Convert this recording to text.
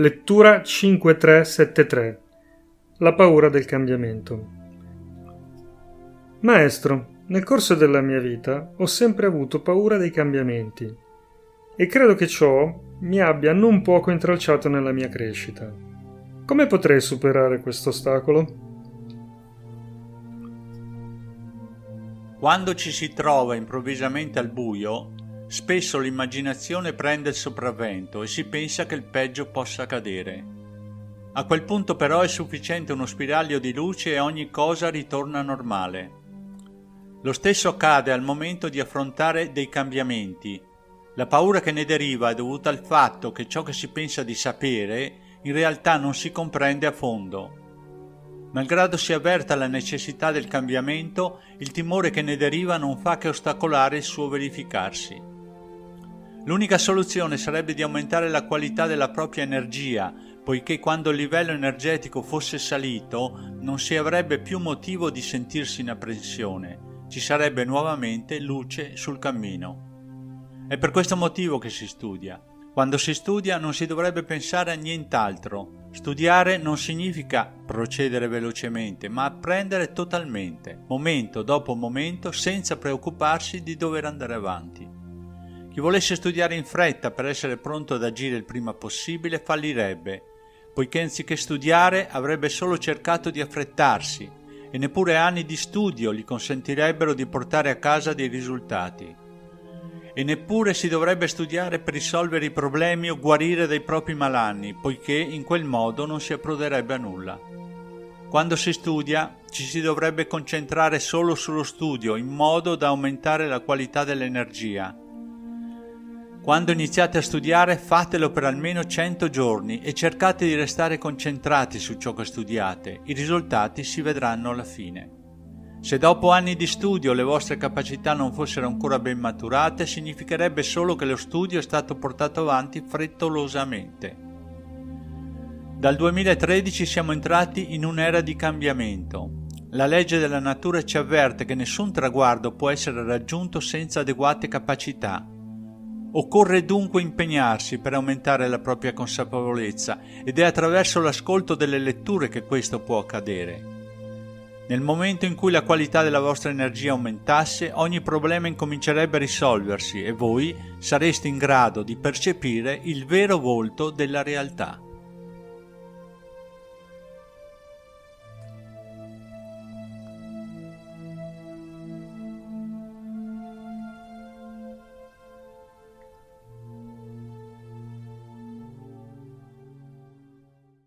Lettura 5373 La paura del cambiamento Maestro, nel corso della mia vita ho sempre avuto paura dei cambiamenti e credo che ciò mi abbia non poco intralciato nella mia crescita. Come potrei superare questo ostacolo? Quando ci si trova improvvisamente al buio, spesso l'immaginazione prende il sopravvento e si pensa che il peggio possa accadere. A quel punto però è sufficiente uno spiraglio di luce e ogni cosa ritorna normale. Lo stesso accade al momento di affrontare dei cambiamenti. La paura che ne deriva è dovuta al fatto che ciò che si pensa di sapere in realtà non si comprende a fondo Malgrado si avverta la necessità del cambiamento, il timore che ne deriva non fa che ostacolare il suo verificarsi. L'unica soluzione sarebbe di aumentare la qualità della propria energia, poiché quando il livello energetico fosse salito non si avrebbe più motivo di sentirsi in apprensione, ci sarebbe nuovamente luce sul cammino. È per questo motivo che si studia. Quando si studia non si dovrebbe pensare a nient'altro, Studiare non significa procedere velocemente, ma apprendere totalmente, momento dopo momento, senza preoccuparsi di dover andare avanti. Chi volesse studiare in fretta per essere pronto ad agire il prima possibile fallirebbe, poiché anziché studiare avrebbe solo cercato di affrettarsi e neppure anni di studio gli consentirebbero di portare a casa dei risultati e neppure si dovrebbe studiare per risolvere i problemi o guarire dai propri malanni, poiché in quel modo non si approderebbe a nulla. Quando si studia ci si dovrebbe concentrare solo sullo studio in modo da aumentare la qualità dell'energia. Quando iniziate a studiare fatelo per almeno 100 giorni e cercate di restare concentrati su ciò che studiate, i risultati si vedranno alla fine. Se dopo anni di studio le vostre capacità non fossero ancora ben maturate, significherebbe solo che lo studio è stato portato avanti frettolosamente. Dal 2013 siamo entrati in un'era di cambiamento. La legge della natura ci avverte che nessun traguardo può essere raggiunto senza adeguate capacità. Occorre dunque impegnarsi per aumentare la propria consapevolezza ed è attraverso l'ascolto delle letture che questo può accadere. Nel momento in cui la qualità della vostra energia aumentasse, ogni problema incomincerebbe a risolversi e voi sareste in grado di percepire il vero volto della realtà.